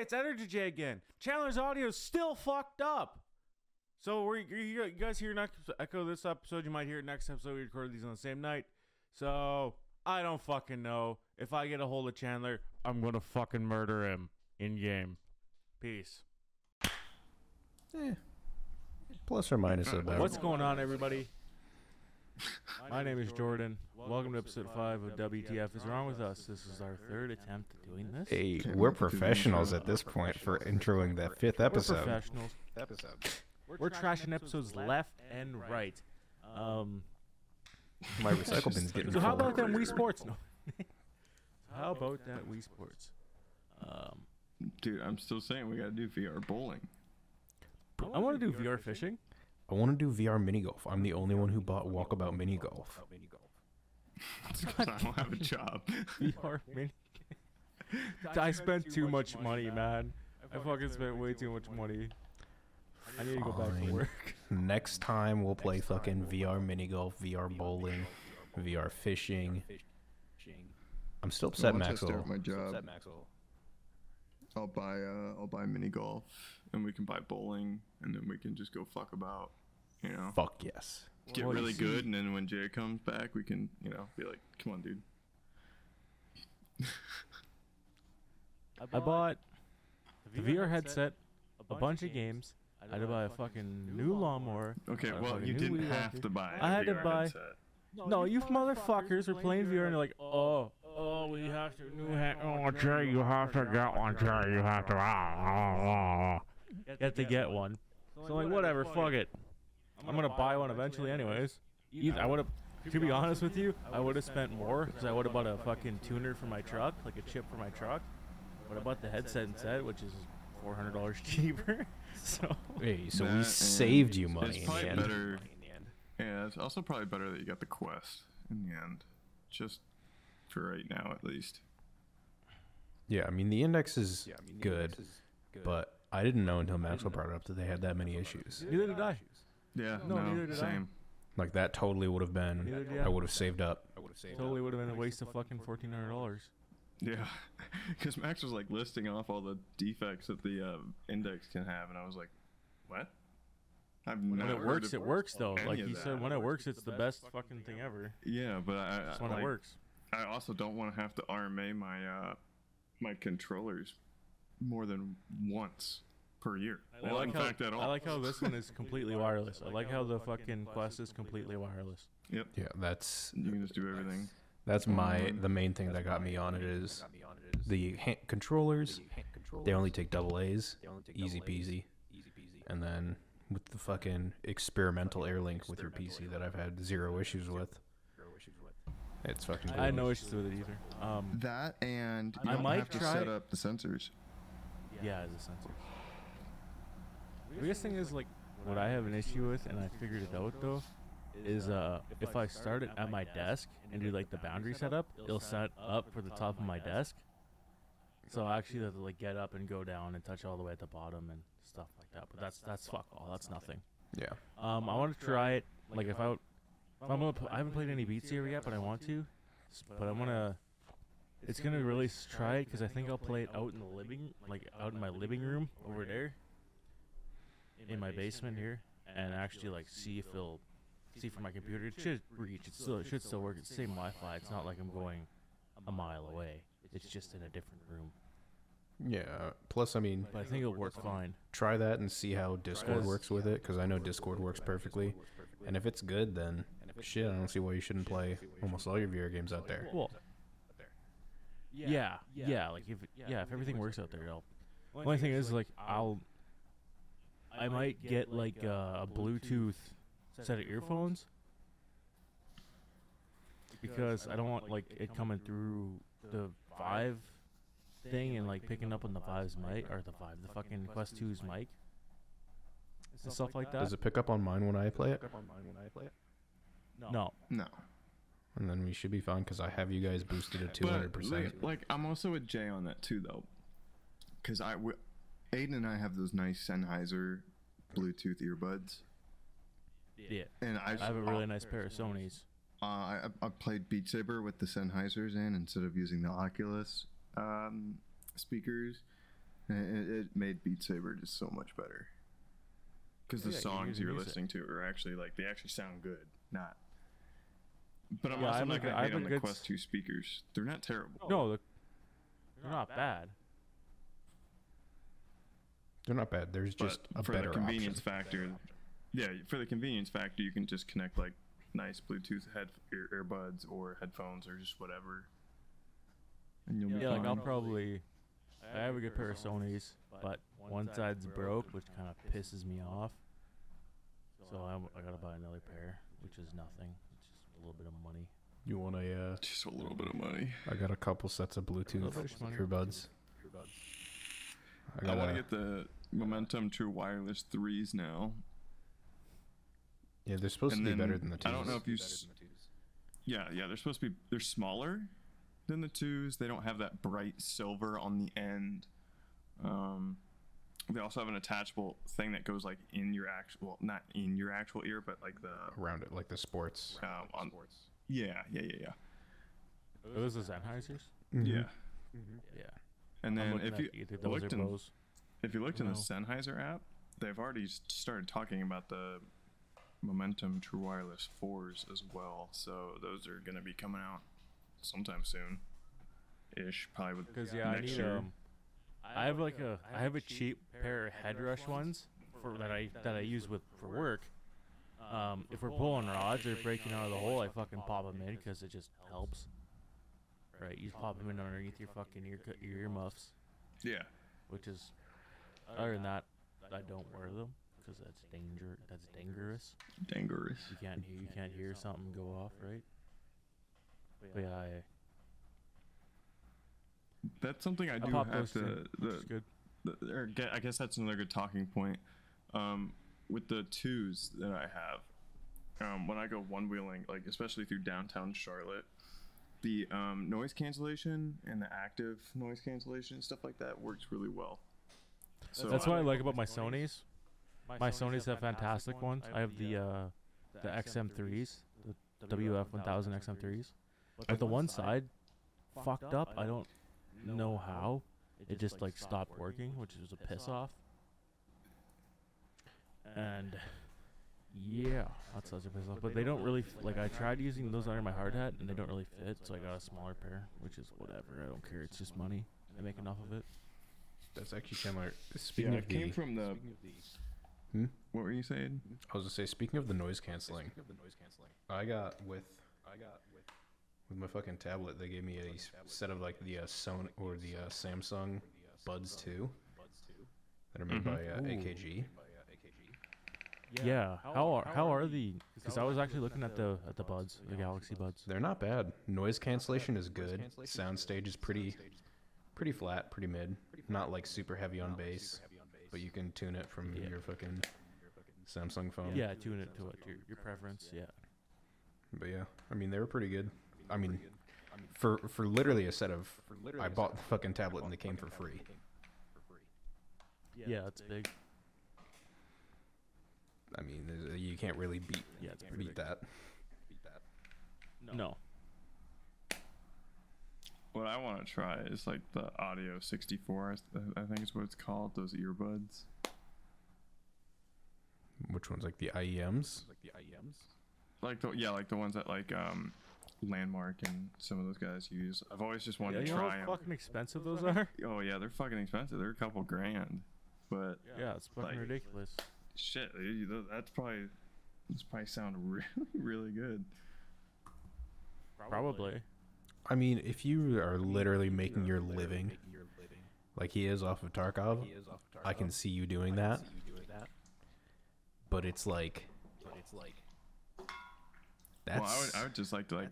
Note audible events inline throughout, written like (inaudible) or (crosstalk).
Hey, it's Energy J again. Chandler's audio is still fucked up. So we're, you you guys hear next echo this episode. You might hear it next episode. We recorded these on the same night. So I don't fucking know. If I get a hold of Chandler, I'm gonna fucking murder him in game. Peace. Eh. Plus or minus about. What's going on, everybody? My name is Jordan. Welcome to episode five of WTF is wrong with us. This is our third attempt at doing this. Hey, we're wait to do the professionals at this point for introing the fifth episode. We're episode. professionals. We're trashing episodes left and right. Um, (laughs) My recycle bin's getting (laughs) so how about that Wii Sports? No. (laughs) how about that Wii Sports? Um, Dude, I'm still saying we gotta do VR bowling. I want to do VR fishing. I want to do VR mini golf. I'm the only one who bought Walkabout mini golf. (laughs) Because I don't have a job. VR (laughs) mini. (laughs) I spent too much money, man. I fucking spent way too much money. I need to go back to Fine. work. Next time we'll play fucking VR mini golf, VR bowling, VR fishing. I'm still upset, once I start Maxwell. my job, I'll buy uh, I'll buy mini golf, and we can buy bowling, and then we can just go fuck about. You know, Fuck yes. get Well, you really good, and then when Jay comes back, we can you know be like, come on, dude. I bought the VR headset, a bunch of games. I had to buy a fucking new lawnmower. Okay, well you didn't have Walker. to buy. a I had to buy- headset. No, you motherfuckers were playing VR and they're like, oh, oh, we have to new hat. Oh, Jay, you have to get one. Jay, you have to. Ah, ah, ah. You have to get one. So like, whatever, fuck it. I'm gonna buy one eventually, anyways. Either I would have. To be honest with you, I would have spent more because I would have bought a fucking tuner for my truck, like a chip for my truck. But I bought the headset instead, which is four hundred dollars (laughs) cheaper. (laughs) so Hey, so That we and saved you it's money in the probably end. better- Yeah, it's also probably better that you got the Quest in the end, just for right now at least. Yeah, I mean the index is good, but I didn't know until Maxwell brought it up that they had that many issues. neither did I. Yeah, No, no, neither did I. same. Like that totally would have Neither been. did I I. would have saved up. I would have saved Totally would have been a waste of fucking fourteen hundred dollars. Yeah, (laughs) because Max was like listing off all the defects that the uh, index can have, and I was like, "What?" I've When not it heard works, of it works though. any Like of he that. said, when it works, it's the best fucking thing ever. Yeah, but I, It's I, when like, it works. I also don't want to have to RMA my uh, my controllers more than once per year. I Well, like in how fact, at all. I like how this one is completely (laughs) wireless. I like how the fucking Quest is completely wireless. Yep, Yeah, that's you can just do everything. that's my the main thing that got me on it is the ha- controllers. They only take double A's, easy peasy. And then with the fucking experimental AirLink with your PC that I've had zero issues with. It's fucking. I had no issues with it either. Um, That and you I don't might have to try- set up the sensors. yeah, as a sensor. The biggest thing is like what I have an issue with, and I figured it out though, is uh if I start it at my desk and do like the boundary setup, it'll set up for the top of my desk. So I actually have to like get up and go down and touch all the way at the bottom and stuff like that. But that's that's fuck all. That's nothing. Yeah. Um, I want to try it. Like if I, if I'm gonna, I haven't played any Beat here yet, but I want to. But I'm gonna. It's gonna really try it because I think I'll play it out in the living, like out in my living room over there, in my basement here, and actually like see if it'll see from my computer. It should reach. It still it should still work. It's the same Wi-Fi. It's not like I'm going a mile away. It's just in a different room. Yeah. Plus, I mean, But I think it'll work fine. try that and see how Discord works with it, because I know Discord works perfectly. And if it's good, then shit, I don't see why you shouldn't play almost all your VR games out there. Well, yeah, yeah, like if yeah, if everything works out there, I'll. Only thing is, like, I'll. I might get like uh, a Bluetooth set of earphones. Because I don't want like it coming through the Vive thing and like picking up on the Vive's mic or the Vive, the fucking Quest 2's mic. and stuff like that. Does it pick up on mine when I play it? No, No, And then we should be fine, because I have you guys boosted at 200%. Like, like, I'm also with Jay on that too, though, because I, w- Aiden and I have those nice Sennheiser Bluetooth earbuds, yeah. and I, I have a really nice pair of Sony's. Uh, I, I played Beat Saber with the Sennheisers in instead of using the Oculus um, speakers, It, it, made Beat Saber just so much better. Because the Yeah, songs you're it. listening to are actually like they actually sound good, not. But I'm Yeah, also a not gonna I hate on the Quest Two speakers. They're not terrible. No, the, they're not bad. They're not bad. There's but just a for better the convenience option. factor, yeah, for the convenience factor, you can just connect like nice Bluetooth head ear, earbuds or headphones or just whatever. And you'll be Yeah, like I'll probably. I have a good pair of Sony's, but one side's broke, which kind of pisses me off. So I'm, I gotta buy another pair, which is nothing. It's just a little bit of money. You want a? Uh, just a little bit of money. I got a couple sets of Bluetooth bit earbuds. I I want to get the Momentum True Wireless threes now. Yeah, they're supposed and to be better than the twos. I don't know if you. s- Yeah, yeah, they're supposed to be. They're smaller than the twos. They don't have that bright silver on the end. Um, they also have an attachable thing that goes like in your actual, well, not in your actual ear, but like the around it like the sports. um, on. Yeah, yeah, yeah, yeah, Those are Sennheisers. Mm-hmm. yeah. Yeah. And then if you either those looked or in, if you looked in the Sennheiser app, they've already started talking about the Momentum True Wireless fours as well. So those are going to be coming out sometime soon, ish, probably with Because yeah, I next need year. um. I have like a I have a cheap pair of headrush ones for that I that I use with for work. Um, if we're pulling rods or breaking out of the hole, I fucking pop them in because it just helps. Right, you just pop them in underneath your fucking ear cu- your earmuffs, yeah. which is other than that, I don't wear them because that's danger. That's dangerous. Dangerous. You can't hear you can't hear something go off, right? But yeah, I, That's something I I do pop have to. too, The, good. the, or I guess that's another good talking point. Um, with the twos that I have, um, when I go one wheeling, like especially through downtown Charlotte, the um, noise cancellation and the active noise cancellation and stuff like that works really well. So That's I what I like about my Sony's. My Sony's have fantastic ones. I have the uh, the XM3s, the WF1000 XM3s. But the one side fucked up. I don't know how. It just like stopped working, which was a piss off. And yeah, that's such a piss off. But they don't really f- like. I tried using those under my hard hat, and they don't really fit. So I got a smaller pair, which is whatever. I don't care. It's just money. And I make enough of it. That's actually similar. Speaking yeah, of it the, came from the. Hmm? What were you saying? I was gonna say, speaking of the noise canceling, I got with I got with with my fucking tablet. They gave me a set of like the uh, Sony or the uh, Samsung Buds Two that are made Mhm. by uh, Ooh. AKG. Yeah. How are how are the? Because I was actually looking at the at the buds, the Galaxy buds. They're not bad. Noise cancellation is good. Sound stage is pretty pretty flat, pretty mid. Not like super heavy on bass, but you can tune it from Yeah. your fucking Samsung phone. Yeah, tune it to what your your preference. Yeah. But yeah, I mean they were pretty good. I mean, for for literally a set of, I bought the fucking tablet and they came for free. Yeah, it's big. I mean, you can't really beat Yeah, it's pretty beat big. that. No. What I want to try is like the Audio 64. I think is what it's called. Those earbuds. Which ones, like the IEMs? Like the IEMs? Like the yeah, like the ones that like um, LVNDMARK and some of those guys use. I've always just wanted Yeah, wanted you to know try how 'em. fucking expensive those are? Oh yeah, they're fucking expensive. They're a couple grand, but Yeah, it's fucking Like- ridiculous. Shit, that's probably that's probably sound (laughs) really really good. Probably. I mean, if you are literally making your living, like he is off of Tarkov, I can see you doing that. But it's like, that's well, I would I would just like to like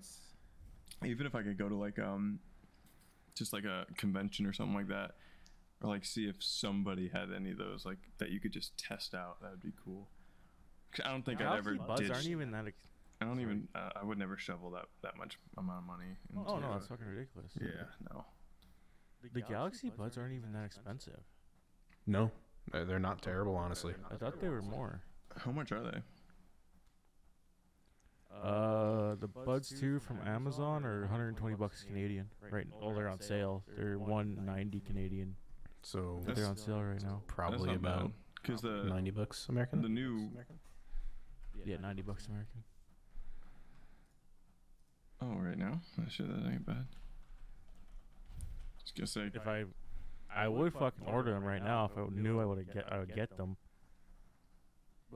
even if I could go to like um just like a convention or something like that, or like see if somebody had any of those like that you could just test out. That would be cool. I don't think I'd ever Galaxy buds ditch. aren't even that. Ex- I don't even. Uh, I would never shovel that that much amount of money. Into, oh no, that's fucking ridiculous. yeah, no. The Galaxy buds aren't even that expensive. no, they're they're not terrible, honestly. I thought they were more. How much are they? Uh, the Buds 2 from Amazon are 120 bucks Canadian. Right, oh, they're on sale. They're 190 Canadian. So They're on sale right now. probably about because the ninety bucks American. the new Yeah, ninety bucks American. oh right now that shit that ain't bad. Just gonna say If I, I would fucking order them right now if I knew I would get I would get them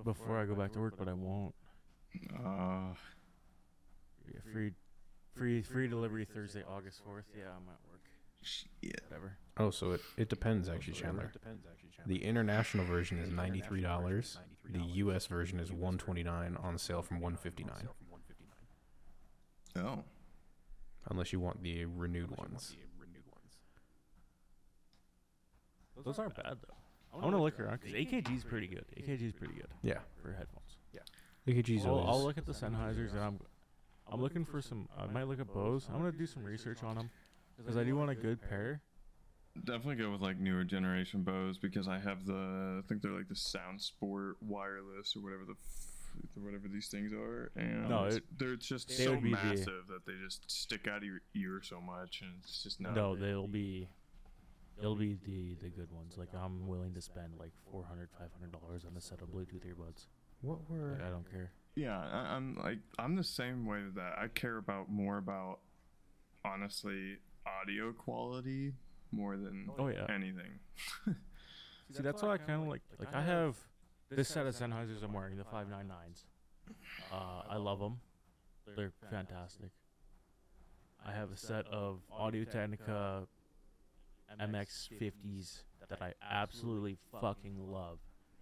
before I go back to work, but I won't. uh Yeah, free, free, free delivery Thursday, August fourth. Yeah, I'm at work. shit. Whatever. Oh, so it, it oh, depends actually, Chandler. The international version is ninety three dollars. The U.S. version is one twenty nine on sale from one fifty nine. Oh, Unless you want the renewed ones. Those aren't bad though. I want to look around because AKG is pretty good. AKG is pretty good Yeah, for headphones. Yeah. AKG's I'll, I'll look at the Sennheisers and I'm, I'm looking for some. I might look at Bose. I'm gonna do some research on them because I do want a good pair. Definitely go with like newer generation Bose because I have the I think they're like the Sound Sport wireless or whatever the. F- whatever these things are, and No, it- they're just they so would be the- massive that they just stick out of your ear so much, and it's just not. No, they'll be, they'll be the the good ones. Like I'm willing to spend like 400 500 dollars on a set of Bluetooth earbuds. What were? Like, I don't care. Yeah, I, I'm like I'm the same way with that. I care about more about honestly audio quality more than Oh yeah. anything. (laughs) See, that's why I kind of like. Like I have this set of Sennheisers I'm wearing, the 599s. Uh, I love them. They're fantastic. I have a set of Audio Technica MX50s that I absolutely fucking love.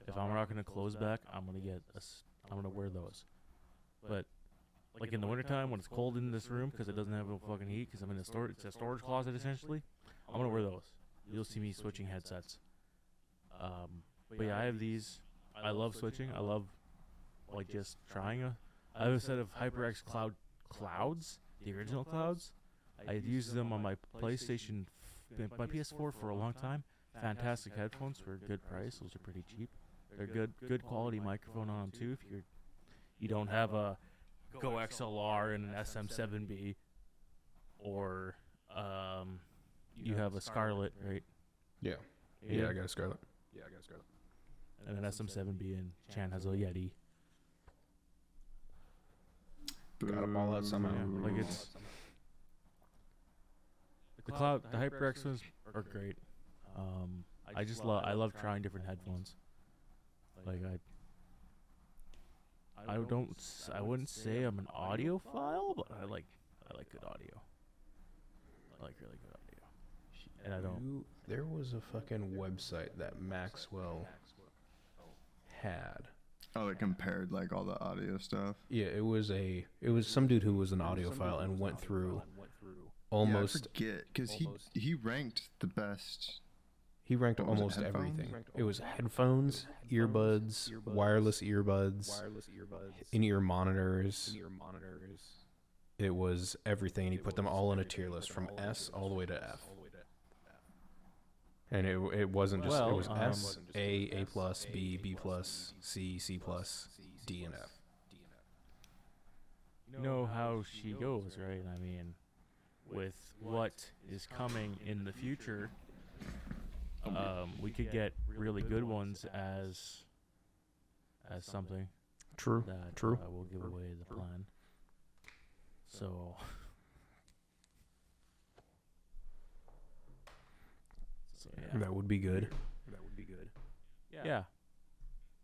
If I'm rocking a close back, I'm gonna get a s- I'm gonna wear those. But like in the wintertime when it's cold in this room because it doesn't have no fucking heat because I'm in a storage it's a storage closet essentially, I'm gonna wear those. You'll see me switching headsets. Um, but yeah, I have these. I love switching. I love like just trying a. I have a set of HyperX Cloud clouds, the original clouds. I've used them on my PlayStation, f- my PS4 for a long time. Fantastic headphones for a good price. Those are pretty cheap. They're good, good quality microphone on them too. If you're, you don't have a Go XLR and an SM7B, or um, you have a Scarlett, right? Yeah. Yeah, I got a Scarlett. Yeah, I got a Scarlett. and an SM7B, and Chan has a Yeti. Gotta ball out somehow. Yeah, like it's the cloud, the HyperX ones are great. Um, I just love, I love trying different headphones. Like I, I don't, I wouldn't say I'm an audiophile, but I like, I like good audio. I like really good audio, and I don't. You- there was a fucking website that Maxwell had. Oh, they compared like all the audio stuff. Yeah, it was a it was some dude who was an audiophile and went through almost yeah, I forget because he he ranked the best. he ranked What it, almost everything. It was headphones, earbuds, wireless earbuds, in-ear monitors. It was everything, and he put them all in a tier list from S all the way to F. And it it wasn't just it Well, was um, S, A, A plus, B, B plus, C, C plus, D, and F. You know how she goes, right? I mean, with what is coming in the future, um, we could get really good ones as as something True. that True. Uh, will give away the plan. So. So yeah, That would be good. That would be good. yeah,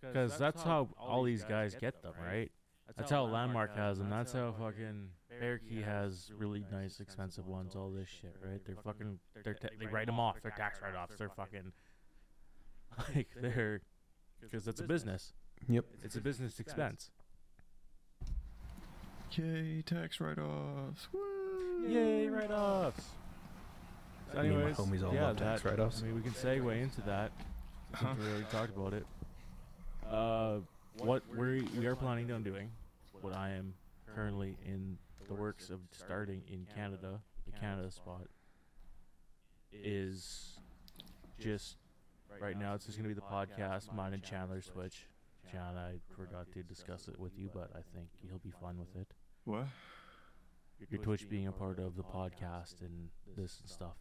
because that's how all these guys get them, right? That's how LVNDMARK has them. That's how fucking Bearkey has really nice, expensive ones. All this shit, right? They're fucking. They're ta- they write them off. They're tax write-offs. They're fucking. (laughs) Like they're, because it's a business. Yep. It's a business expense. Yay, tax write-offs! Woo! Yay, write-offs. So Me and my anyways, homies all yeah, love tax that- write-offs. I mean, we can segue into that. Huh? Since we already talked about it. Uh, what we we are planning on doing, what I am currently in the works of starting in Canada, the Canada spot, is just right now. It's just gonna be the podcast, mine and Chandler's switch. John, I forgot to discuss it with you, but I think he'll be fine with it. What? Your Twitch being a part of the podcast and this and stuff.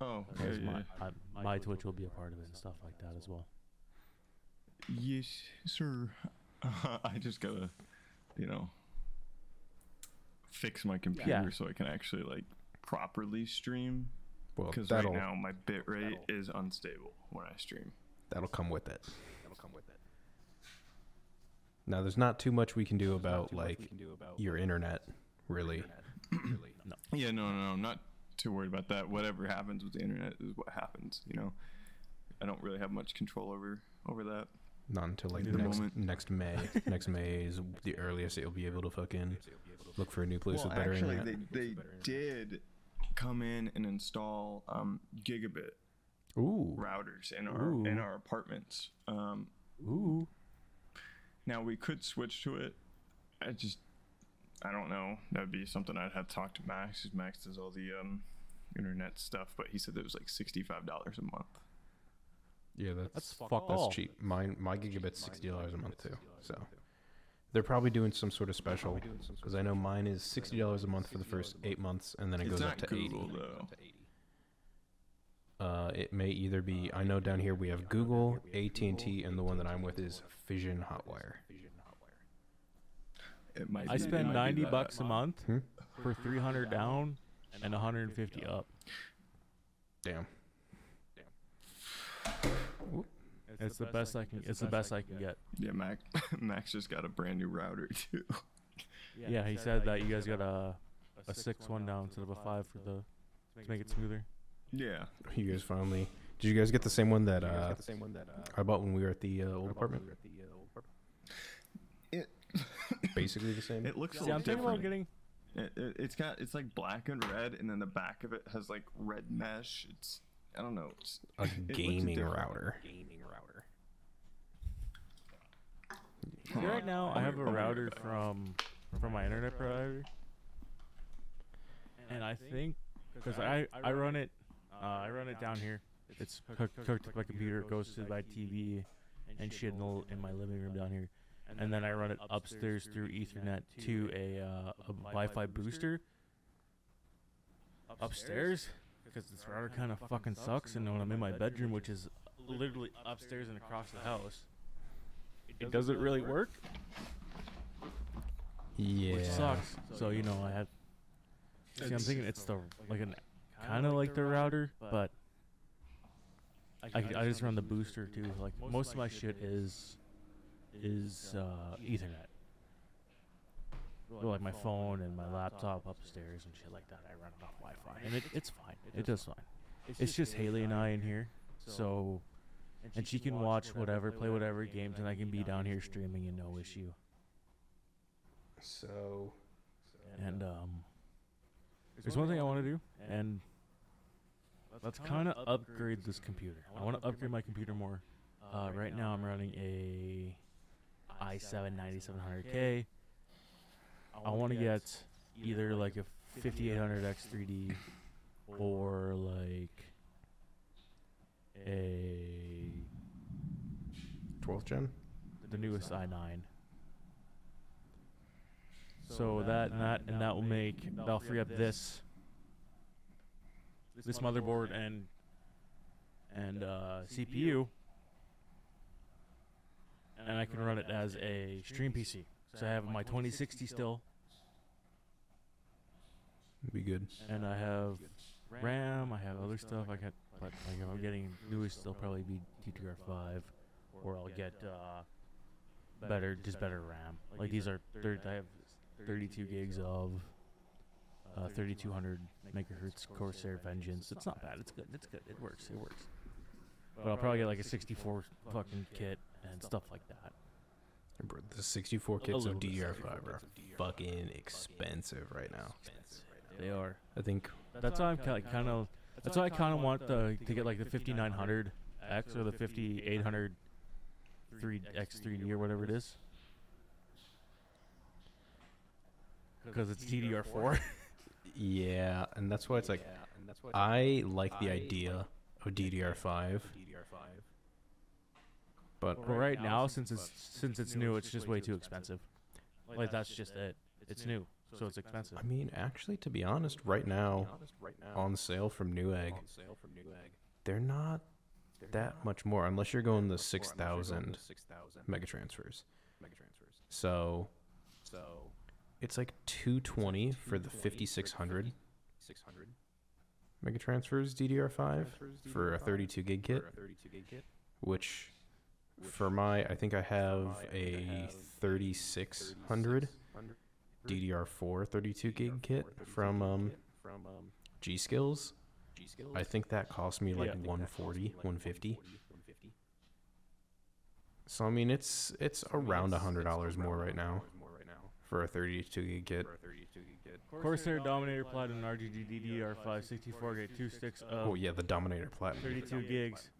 Oh, yeah, Because yeah. my, I, my Twitch will be a part of it and stuff like that as well. Yes, sir. (laughs) I just gotta, you know, fix my computer so I can actually like properly stream. Well, Because right now my bit rate is unstable when I stream. that'll come with it. That'll come with it. Now, there's not too much we can do about like your internet, really. Yeah, no, no, no, not too worried about that. Whatever happens with the internet is what happens. You know, I don't really have much control over over that. Not until like the next moment. next May. (laughs) next May is the earliest that you'll be able to fucking look for a new place well, with better actually, internet. they they did come in and install um, gigabit Ooh, routers in our in our apartments. Um, Ooh. now we could switch to it. I just I don't know. That'd be something I'd have to talk to Max. 'cause Max does all the um, internet stuff, but he said it was like sixty five dollars a month. yeah, that's That's fuck that's cheap. Mine my gigabit's sixty dollars a month too. So they're probably doing some sort of special because I know mine is sixty dollars a month for the first eight months, and then it goes up to Google eighty. though. Uh, it may either be I know down here we have Google, AT and T, and the one that I'm with is Fision Hotwire. It might. I be- spend might 90 that. bucks a month Hmm? for 300 down and 150 up. Damn. Damn. It's the best I can. It's the best I can get. Yeah, Mac. (laughs) Max just got a brand new router too. (laughs) Yeah, he said that you guys got a a six one down instead of a five for the to make it smoother. yeah. You guys finally. Did you guys get the same one that uh, I bought when we were at the uh, old apartment? It Basically the same. it looks a See, I'm little thinking about different. getting. It, it, it's got it's like black and red, and then the back of it has like red mesh. It's I don't know. It's, a looks gaming different. router. Gaming router. See, right now, I have a make- I'll make router from from my internet provider, and I think because I I run it uh, I run it down here. It's hooked, hooked to my computer. It goes to my TV and shit in, the, in my living room down here, and then I run it upstairs through Ethernet to a uh, a Wi-Fi booster upstairs because this router kind of fucking sucks. And when I'm in my bedroom, which is literally upstairs and across the house, it doesn't really work Yeah. which sucks. So you know, I had. See, I'm thinking it's the like an kind of like the router, but I, I just run the booster too. Like most of my shit is is uh, Ethernet. Well, like my phone and my laptop upstairs and shit like that. I run it off Wi-Fi, and it, it's fine. It does fine. It's just Haley and I in here, so and she can watch whatever, play whatever games, and I can be down here streaming and no issue. So. And um, there's one thing I want to do, and let's kind of upgrade this computer. I want to upgrade my computer more. Uh, right now, I'm running a i7 9700K. I want to get either like a 5800X 3D (coughs) or like a 12th gen? the newest i9. So that and that and that will make that'll free up this this motherboard and and uh, CPU, and I can run it as a stream PC. So I have my 2060 still, Be good. and I have RAM. I have other stuff. I got, but like if I'm getting newest, they'll probably be DDR5, or I'll get uh, better, just better RAM. Like these are, thir- I have 32 gigs of uh, 3200 megahertz Corsair Vengeance. It's not bad. It's good. It's good. It works. It works. But I'll probably get like a 64 fucking kit and stuff like that. Bro, the 64 kits little of bit. DDR5 are fucking expensive right now. They are. I think That's why I'm kind of. That's why I kind of want the to get like the 5900 X or the 5800 3 X3D or whatever it is. Because it's DDR4. (laughs) Yeah, and that's why it's like I like the idea of DDR5, but But right now, since it's since it's new, it's just way too expensive. Like that's just it. It's new, so it's expensive. I mean, actually, to be honest, right now, on sale from Newegg, they're not that much more unless you're going the 6,000 mega transfers. So, it's like 220 for the 5600 mega transfers DDR5 for a 32 gig kit, which for my, I think I have a 3600 DDR4 32 gig kit from um, G Skills. I think that cost me like Yeah. 140, 150. So I mean, it's it's around a hundred dollars more right now for a 32 gig kit. Corsair Dominator Platinum RGB DDR5 64 gig, two sticks of Oh yeah, the Dominator Platinum. 32 gigs.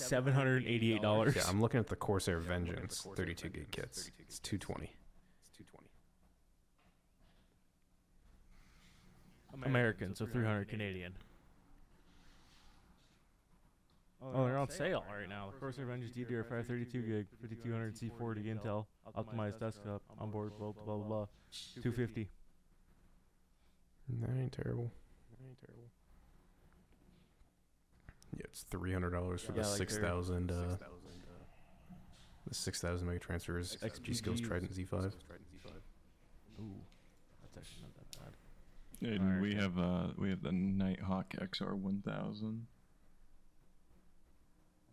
Yeah. Seven hundred eighty-eight dollars. Yeah, I'm looking at the Corsair Vengeance 32 gig kits. It's two twenty. It's two twenty. American, so three hundred Canadian. Oh, they're on sale right now. The Corsair Vengeance DDR5 32 gig, 5200 C40 Intel, optimized desktop, onboard, blah blah blah blah, 250. That ain't terrible. That ain't terrible. Yeah, it's three hundred dollars for Yeah, the like six they're- Uh, the six thousand mega transfers. G Skills Trident Z5. Ooh, that's actually not that bad. And Alright, we have uh we have the Nighthawk XR one thousand.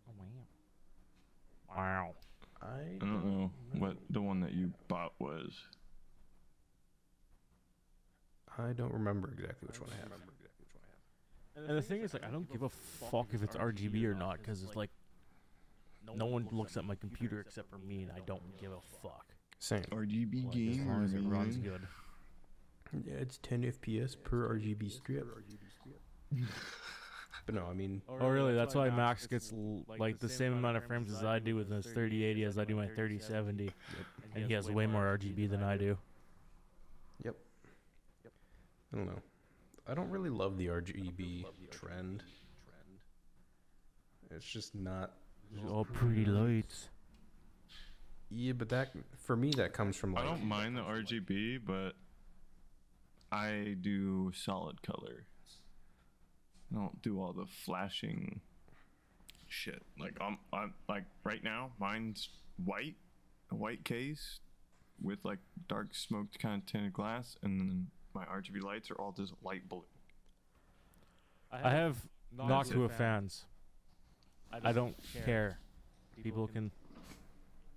Oh wow. Wow. I I don't know what the one that you bought was. I don't remember exactly which one I have. And the thing is, like, I don't give a fuck if it's RGB or not, because it's like, no one looks at my computer except for me, and I don't give a fuck. Same. RGB Like, as long as it runs good. Yeah, it's 10 FPS per RGB strip. (laughs) but no, I mean, Oh, really? That's why Max gets l- like the same amount of frames as I do with his 3080 as I do my 3070, and he has way more RGB than I do. Yep. Yep. I don't know. I don't really love the RGB trend. It's just not. It's all pretty lights. Yeah, but that for me that comes from Like, I don't mind the RGB, but I do solid color. I don't do all the flashing shit. Like I'm, I'm like right now, mine's white, a white case with like dark smoked kind of tinted glass, and then my RGB lights are all just light blue. I have Noctua fans. I don't care. People can.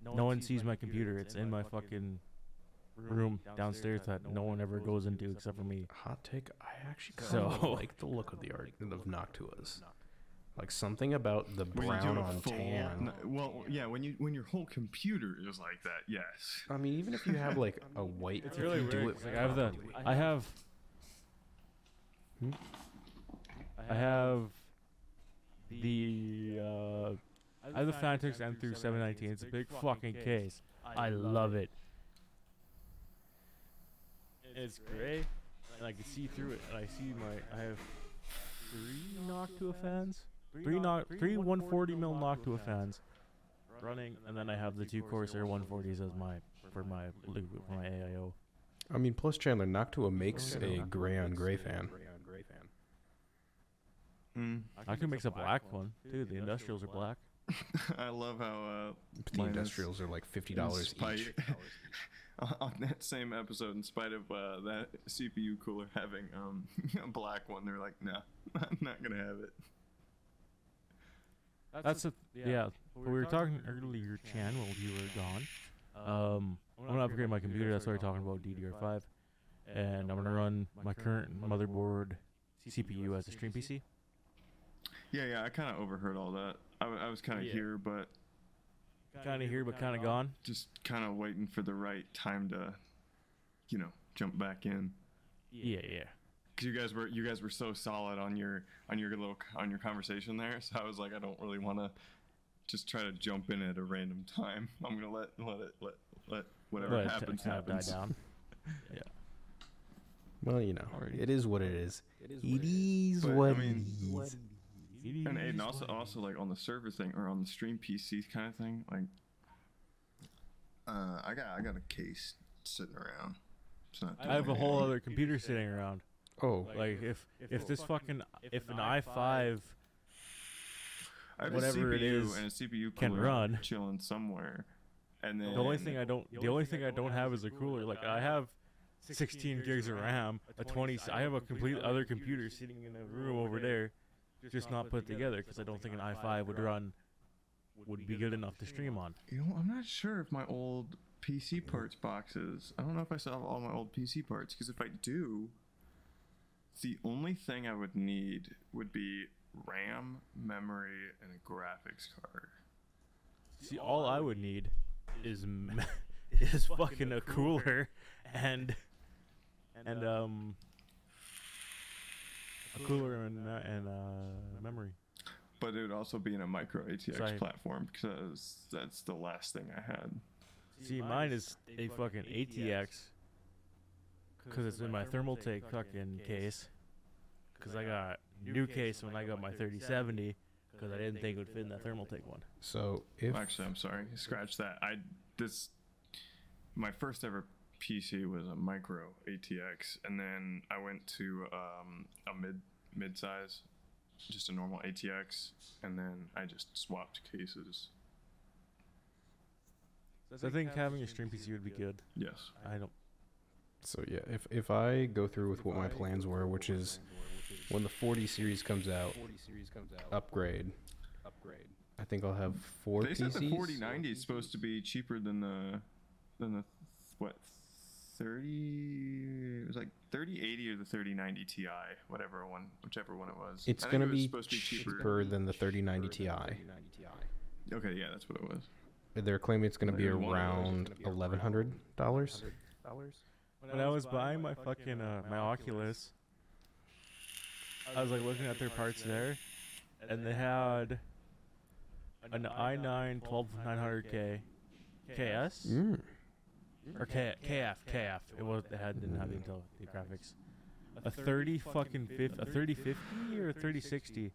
No one sees my computer. It's in my fucking room downstairs that no one ever goes into except for me. hot take. I actually kind So- of like the look of the art of (laughs) Noctuas. Like something about the When you do brown on full- tan. n- well, yeah, when you when your whole computer is like that, yes. I mean, even if you have like a white, It's really do weird. it 'cause, like, I have the. properly- I have. Hmm? I have the. Uh, I have the Phanteks Enthoo 719. It's a big fucking case. I love it. It's gray, and I can see through it. And I see my. I have three Noctua fans. Three knock, three 140 mil Noctua fans running, and then I have the two Corsair 140s as my for my for my AIO. I mean, plus Chandler Noctua makes a gray on gray fan. Mm. I can mix a black one too. The industrials are black. (laughs) I love how uh, the industrials are like fifty dollars each. (laughs) on that same episode, in spite of uh, that CPU cooler having um, (laughs) a black one, they're like, "No, I'm not gonna have it." That's a yeah. We were talking earlier, Chan, while you were gone. Um, I'm gonna upgrade my computer. That's why we're talking about DDR5, and I'm gonna run my current motherboard CPU as a stream PC. Yeah, yeah, I kind of overheard all that. I, w- I was kind of Yeah. here, but Kind of here, but kind of gone. just kind of waiting for the right time to, you know, jump back in. Yeah, yeah. Cause you guys were you guys were so solid on your on your little on your conversation there, so I was like, I don't really want to just try to jump in at a random time. (laughs) I'm gonna let let it let let whatever Let it happens kind of die happens. down. (laughs) Well, you know, Alrighty. it is what it is. It is But, I what mean, it is. And Aiden, also also like on the server thing or on the stream PC kind of thing, like uh, I got I got a case sitting around. It's not I have a whole other computer sitting around. Oh, Like if if this fucking if an i5 whatever a CPU is and a CPU can cooler run. chilling somewhere, and then the only thing I don't the only thing I don't have is a cooler. Like I have 16 gigs of RAM, a 20. I have a complete other computer sitting in a room over there, just not put together because I don't think an i5 would run would be good enough to stream on. You know, I'm not sure if my old PC parts boxes. I don't know if I still have all my old PC parts because if I do, the only thing I would need would be RAM, memory, and a graphics card. See, all I would need is (laughs) m- is fucking a cooler and and um a cooler and uh, and uh, memory. But it would also be in a micro ATX Sorry. platform because that's the last thing I had. See, mine is a fucking ATX because it's in my Thermaltake fucking case. Because I got new case when I got my 3070 because I didn't think it would fit in that Thermaltake one. so if Actually, I'm sorry. Scratch that. I this my first ever PC was a micro ATX, and then I went to um, a mid mid size, just a normal ATX, and then I just swapped cases. So I think having a stream PC would be good. Yes. I don't. So yeah, if if I go through with what my plans were, which is when the 40 series comes out, upgrade, upgrade. I think I'll have four They PCs. said the 4090 is supposed to be cheaper than the than the what 30 it was like 3080 or the 3090 Ti, whatever one, whichever one it was. It's gonna it be supposed to be cheaper than the 3090 Ti. Okay, yeah, that's what it was. They're claiming it's going to be Like one of those. around $1100. dollars. When I was buying my fucking uh, my Oculus, I was like looking at their parts there, and they had an i9 12900K KS Mm. or K, KF KF. It was it had didn't have the Intel the graphics. A 30 fucking fif- a 3050 or a 3060.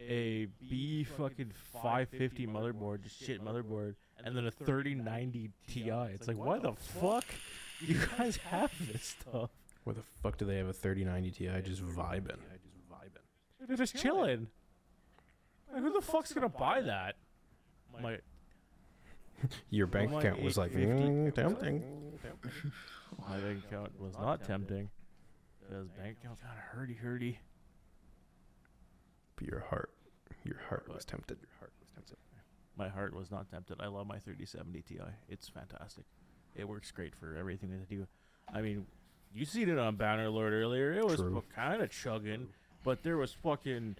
A B fucking 550 motherboard, just shit motherboard, and then a 3090 Ti. It's like, why the fuck (laughs) you guys have this stuff? Where the fuck do they have a 3090 Ti just vibing? They're just chilling. Like, who the fuck's gonna buy that? My (laughs) Your bank (laughs) my account was like, 850 mm, tempting. my bank account was not tempting. Because bank account's kind of hurdy hurdy. But your heart, your heart was tempted. Your heart was tempted. My heart was not tempted. I love my 3070 Ti. It's fantastic. It works great for everything that I do. I mean, you seen it on Bannerlord earlier. It was True. kind of chugging, but there was fucking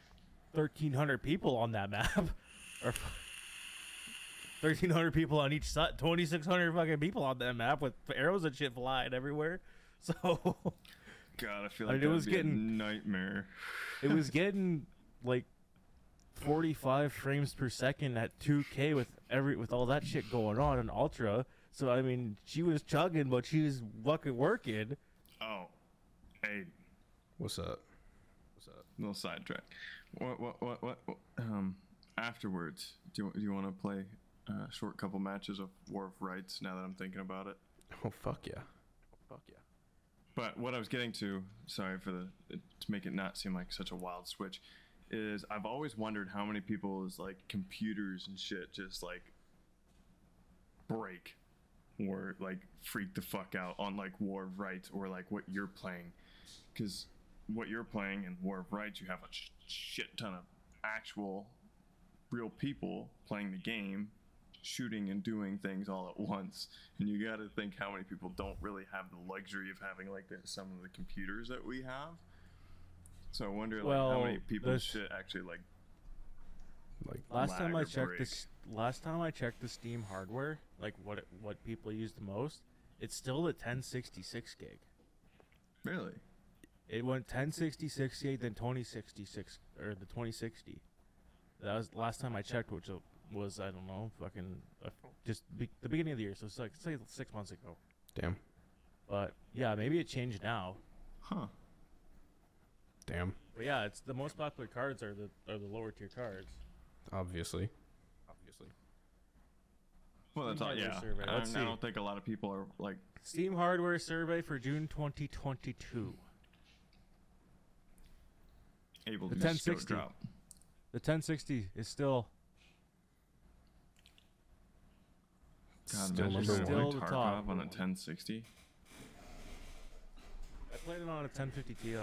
1,300 people on that (laughs) map. or 1,300 people on each side. 2,600 fucking people on that map with arrows and shit flying everywhere. (laughs) So God, I feel I like mean, it was would be a getting- nightmare. (laughs) it was getting like 45 frames per second at 2K with every with all that shit going on in Ultra. So I mean, she was chugging, but she was fucking working. Oh, hey, What's up? What's up? Little sidetrack. What, what, what, what, what um, afterwards, do you, do you want to play a short couple matches of War of Rights now that I'm thinking about it? Oh fuck yeah! Fuck yeah! But what I was getting to, sorry for the to make it not seem like such a wild switch, is I've always wondered how many people's like computers and shit just like break or like freak the fuck out on like War of Rights or like what you're playing, because what you're playing in War of Rights, you have a sh- shit ton of actual real people playing the game shooting and doing things all at once. And you got to think how many people don't really have the luxury of having like the, some of the computers that we have. So i wonder like how many people should actually like Like Last time I checked break. this, last time I checked the Steam hardware, like what it, what people use the most, it's still the 1066 gig. really It went 1066 gig, then 2066 or the 2060. That was last time I checked, which was I don't know, fucking uh, just be- the beginning of the year. So it's like say six months ago. damn, But yeah, maybe it changed now. huh damn. But yeah, it's the most popular cards are the are the lower tier cards. Obviously, obviously. Well, that's Steam all. hardware Yeah, survey. I, Let's I don't think a lot of people are like Steam hardware survey for June 2022. able The to just go 1060. drop. The 1060 is still God, Still imagine number one. Still the top. On a 1060. I played it on a 1050 Ti.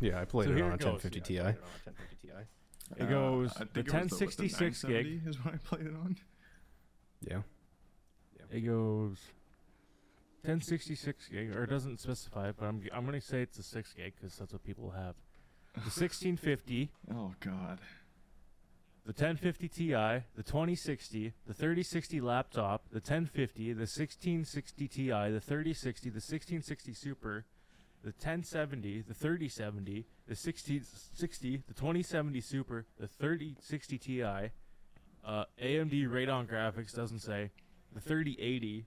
Yeah, I played So it here on a it goes. 1050 Ti. It Uh, goes I the it was the, what, the 1066 gig. 970 is what I played it on. Yeah. It goes 1066 gig, or it doesn't specify but I'm I'm gonna say it's a 6 gig because that's what people have. The (laughs) 1650, Oh God. the 1050 Ti, the 2060, the 3060 laptop, the 1050, the 1660 Ti, the 3060, the 1660 Super, the 1070, the 3070, the 6060, the 2070 Super, the 3060 Ti, uh, AMD Radeon graphics doesn't say, the 3080,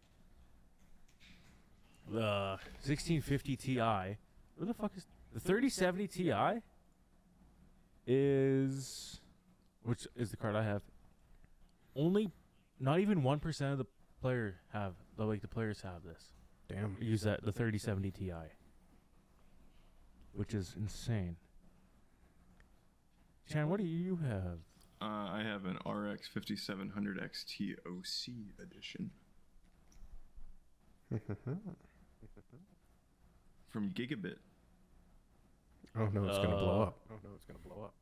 the 1650 Ti. Where the fuck is the 3070 Ti? Is which is the card I have. Only, not even one percent of the player have the like the players have this. Damn. Use that the 3070 Ti, which is insane. Chan, what do you have? Uh, I have an RX 5700 XT OC edition (laughs) from Gigabyte. Oh no, it's gonna blow Uh, up. Oh no, it's gonna blow up.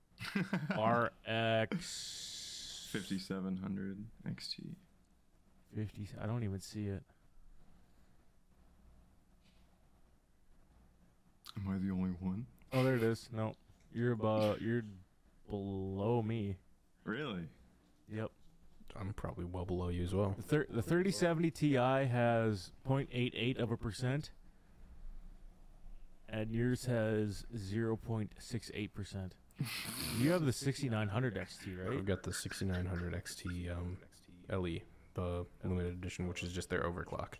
(laughs) RX 5700 XT. 50. I don't even see it. Am I the only one? Oh, there it is. No, you're above. You're below me. Really? Yep. I'm probably well below you as well. The, thir- the 3070 Ti has 0.88 of a percent, and yours has 0.68 percent. (laughs) You have the 6900 XT, right? I've got the 6900 XT um, LE, the limited edition, which is just their overclock.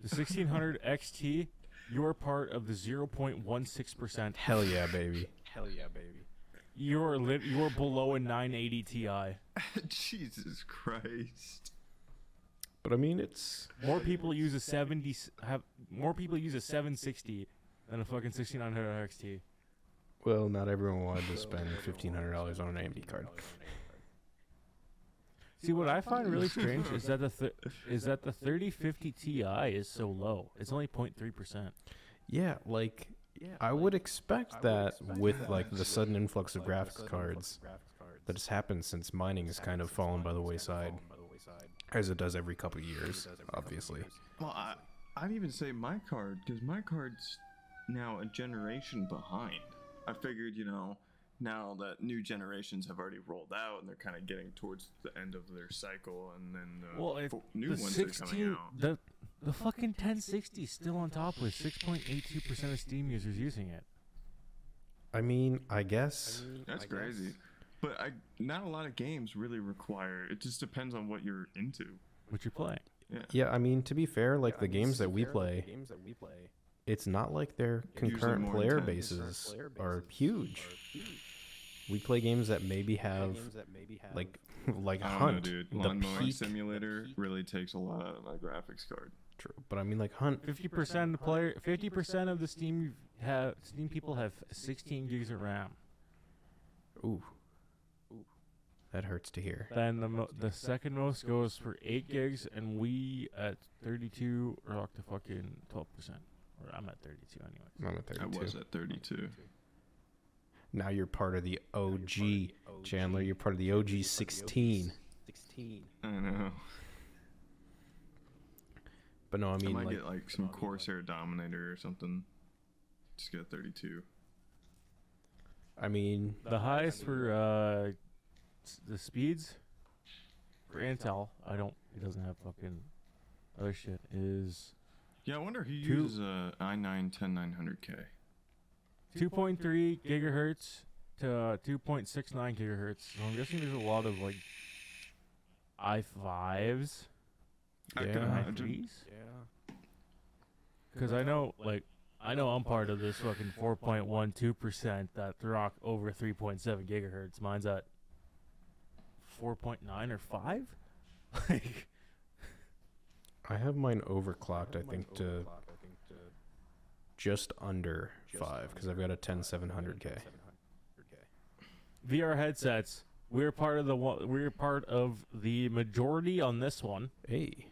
The 1600 XT, you're part of the 0.16 percent. Hell yeah, baby. Hell yeah, baby. You're lit. You're below a 980 Ti. (laughs) Jesus Christ. But I mean, it's More people use a 70 s- have more people use a 760 than a fucking 6900 XT. well, not everyone wanted to spend fifteen hundred dollars on an AMD card. (laughs) See, what I find really strange is that the th- is that the 3050 Ti is so low. It's only 0.3 percent. Yeah, like I would expect that with like the sudden influx of graphics cards that has happened since mining has kind of fallen by the wayside, as it does every couple of years, obviously. Well, I, I'd even say my card, because my card's now a generation behind. I figured, you know, now that new generations have already rolled out and they're kind of getting towards the end of their cycle, and then the Well, if new the ones are coming out. the the fucking 1060 is still on top with 6.82 percent of Steam users using it. I mean, I guess That's crazy. But I, not a lot of games really require. It just depends on what you're into. What you play. Yeah. Yeah, I mean, to be fair, like the games that we play, it's not like their Usually concurrent more player bases are huge. We play games that maybe have like (laughs) like I don't Hunt, know, dude. the Lawn peak. simulator really takes a lot out of my graphics card. True, but I mean like Hunt. 50 percent of player, 50 percent of the Steam have Steam people have 16 gigs of RAM. Ooh, that hurts to hear. Then the mo- the second most goes for 8 gigs, and we at 32 are up to fucking 12 percent. Or I'm at 32 anyway. I'm at thirty-two. I was at 32. Now you're part of the OG, Chandler. You're part of the OG sixteen. 16. I know. But no, I mean, I, mean might like get like some Corsair Dominator or something. Just get a 32. I mean The highest for uh, the speeds for Intel, I don't. It doesn't have fucking other shit. Is Yeah, I wonder who Two- uses a i9 10900K. 2.3 gigahertz to uh, 2.69 gigahertz. So I'm guessing there's a lot of like i5s, I Yeah. can and imagine. i3s. Because I know, like, I know I'm part of this fucking 4.12% that rock over 3.7 gigahertz. Mine's at 4.9 or 5. (laughs) Like, I have mine overclocked. I think to just under five because I've got a 10700K. VR headsets. We're part of the one. We're part of the majority on this one Hey,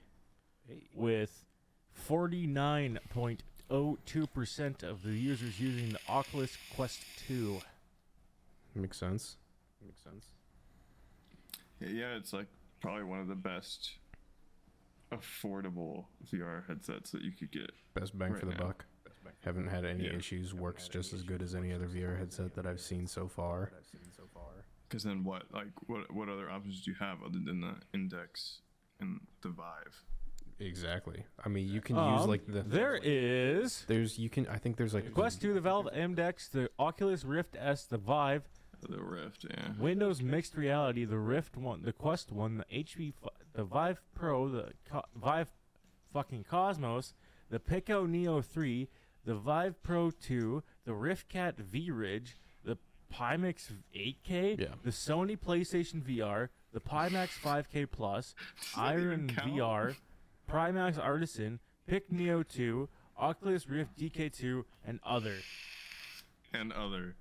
with 49.02% of the users using the Oculus Quest 2. makes sense. Makes sense. Yeah, it's like probably one of the best affordable VR headsets that you could get. Best bang Right for the now. buck. Haven't had any Yeah. issues. Works just as good as any other VR headset that I've seen so far. Because then what? Like what? What other options do you have other than the Index and the Vive? Exactly. I mean, you can use Um, like the There is There's you can. I think there's like Quest 2, the Valve Index, the Oculus Rift S, the Vive, The Rift, yeah. Windows Mixed Reality, the Rift one, the Quest one, the HP, fi- the Vive Pro, the Co- Vive fucking Cosmos, the Pico Neo 3, the Vive Pro 2, the RiftCat VRidge, the Pimax 8K, Yeah. the Sony PlayStation VR, the Pimax 5K Plus, that even Iron count? VR, Pimax Artisan, Pico Neo 2, Oculus Rift DK2, and other. And other.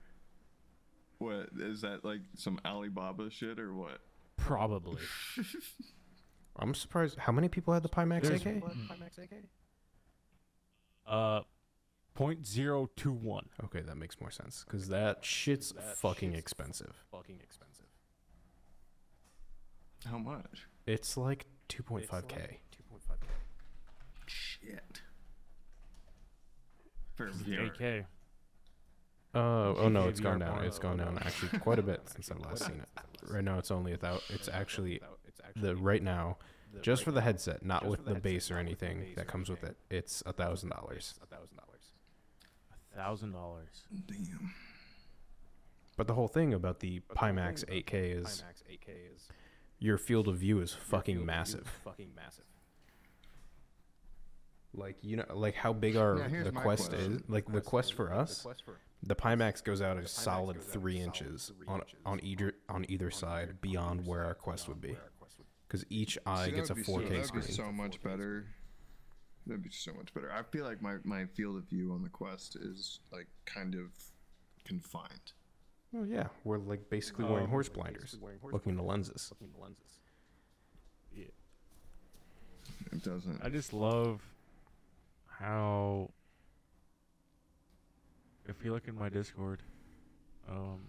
What is that like? Some Alibaba shit or what? Probably. (laughs) I'm surprised. How many people had the Pimax There's- 8K? Uh, point zero two one. Okay, that makes more sense because that shit's fucking expensive. Fucking expensive. How much? It's like 2.5k. Shit. For VR. AK. Uh, oh no, it's gone down. It's gone down actually quite a bit (laughs) since I've last seen it. Right now, it's only a thou. It's actually the right now, just for the headset, not with the base or anything that comes with it. It's a thousand dollars. A thousand dollars. Damn. But the whole thing about the Pimax 8K is your field of view is fucking massive. fucking massive. Like you know, like how big our Now, the my Quest question. is? Like the Quest for us, the Pimax goes out a solid three inches on on either on either side beyond where our Quest would be, because each eye See, gets a 4K so, that'd screen. be so much better. That'd be so much better. I feel like my, my field of view on the Quest is like kind of confined. Well, yeah, we're like basically wearing Um, horse blinders, looking into lenses. Yeah. It doesn't. I just love how. If you look in my Discord, um,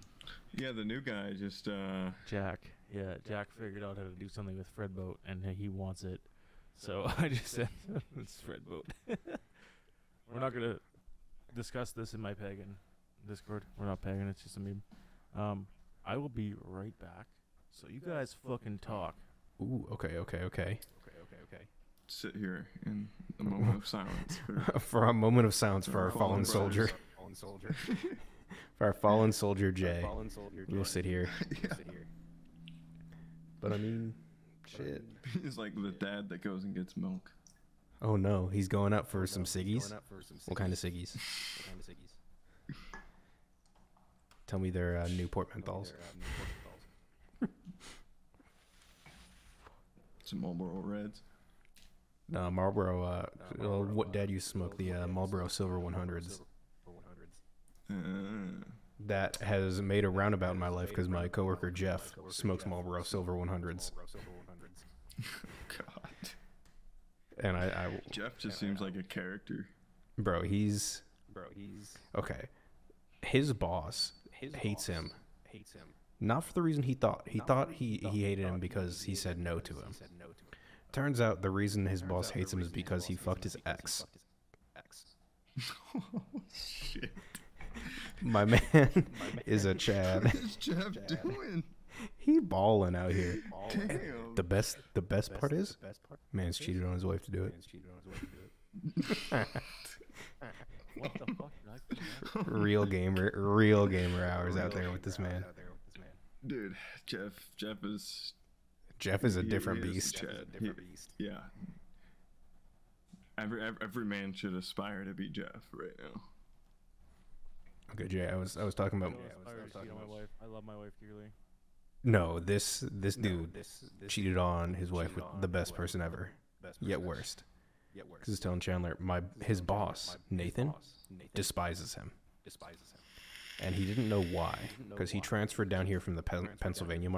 Yeah, the new guy just uh Jack, yeah, Jack figured out how to do something with Fredboat, and he wants it. So (laughs) I just said, (laughs) "It's Fredboat." (laughs) We're not gonna discuss this in my pagan Discord. We're not pagan. It's just a meme. Um, I will be right back. So you guys fucking talk. Ooh, okay, okay, okay. Sit here in a moment of silence. for- (laughs) for a moment of silence for our Fallen fallen brothers. (laughs) soldier. (laughs) for our fallen soldier Jay. Fallen soldier, We'll sit here. yeah. But I mean, shit. He's like the dad that goes and gets milk. Oh no, he's going up for some ciggies. What kind of ciggies? Tell me they're uh, Newport menthols. Some Marlboro Reds. No, Marlboro. Uh, well, what dad used to smoke the uh, Marlboro Silver 100s. Uh, That has made a roundabout in my life because my coworker Jeff smokes Marlboro Silver 100s, (laughs) God. and I, I Jeff just seems like a character. bro, he's bro, he's okay. His boss hates him. Hates him. Not for the reason he thought. He thought he, he hated him because he said no to him. Turns out the reason his boss hates him is because he fucked his ex. (laughs) oh, Shit. (laughs) My man (laughs) is a Chad. What is Jeff doing? He balling out here. Damn. The best the best part is best part man's cheated on his wife to do it. What the fuck? Real gamer real gamer hours out there with this man. Dude, Jeff. Jeff is. Jeff is a he- different he is beast. Chad. He- yeah. Every, every every man should aspire to be Jeff right now. Okay, Jay, I was I was talking about I aspire to cheat on my wife. I love my wife dearly. No, this this dude cheated on his wife with the best person ever, yet worst. Because he's telling Chandler, my his boss Nathan despises him, Despises him. and he didn't know why. Because he transferred down here from the Pen- Pennsylvania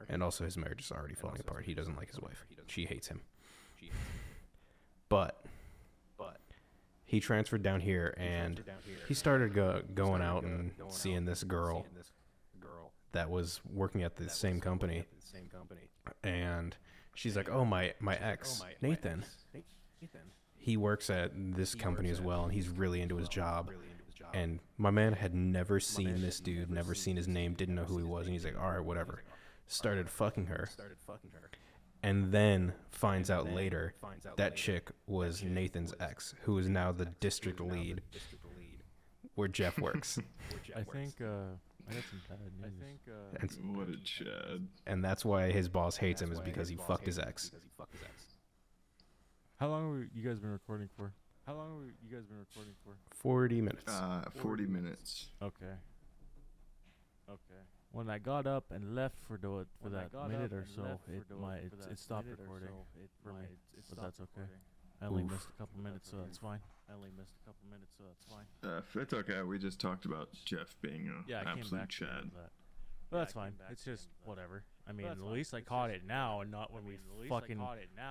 market, and also his marriage is already falling apart. He doesn't like his wife. She hates him. But, but he transferred down here, and he started go, going out and seeing this girl that was working at the same company, and she's like, oh, "Oh my my ex Nathan, he works at this company as well, and he's really into his job." And my man had never seen this dude, never seen his name, didn't know who he was, and he's like, "All right, whatever." Started fucking her, and then finds out later that chick was Nathan's ex, who is now the district lead where Jeff (laughs) works. I think uh, I got some bad news. I think uh, and, What a Chad. and that's why his boss hates him is because he fucked his ex. how long have you guys been recording for? How long have you guys been recording for? 40 minutes. Uh, 40 minutes. Okay. Okay. When I got up and left for the for that minute or so, it my it, it stopped recording for me, but that's okay. I only Oof. missed a couple minutes, so that's fine. I only missed a couple minutes, so that's fine. Uh, it's okay. We just talked about Jeff being a Yeah, I came absolute back Chad. that. But that's fine. It's just whatever. I mean, at least I caught it now, and not when we fucking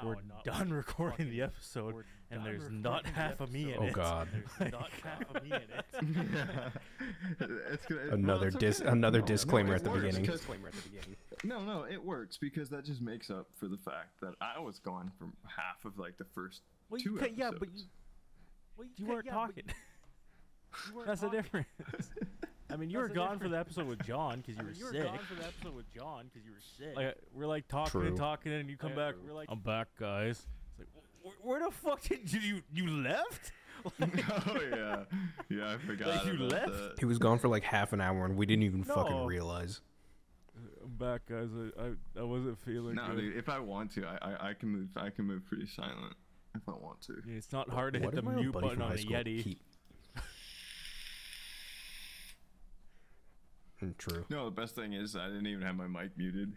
we're done recording the episode, and there's not half of oh, (laughs) (laughs) me in it. Oh. God. There's not half of me in it. it's gonna, Another well, it's dis- okay. another No, no, disclaimer it at the works, beginning. 'cause- No, no, it works because that just makes up for the fact that I was gone for half of like the first Well, two you ca- yeah, but you, well, you, weren't talking. (laughs) That's the difference. I mean, you were gone for the episode with John because you were you were sick. gone for the episode with John because you were sick. Like we're like talking True. and talking, and you come back. We're like, I'm back, guys. It's like, "Wh- where the fuck did you you, you left? (laughs) oh yeah, yeah, I (laughs) forgot. you about left? that. He was gone for like half an hour and we didn't even No. fucking realize. I'm back, guys. I I, I wasn't feeling No, dude. If I want to, I, I I can move. I can move pretty silent if I want to. It's not hard to What hit did the my old mute buddy button from on high a school Yeti. keep? True. No, the best thing is I didn't even have my mic muted.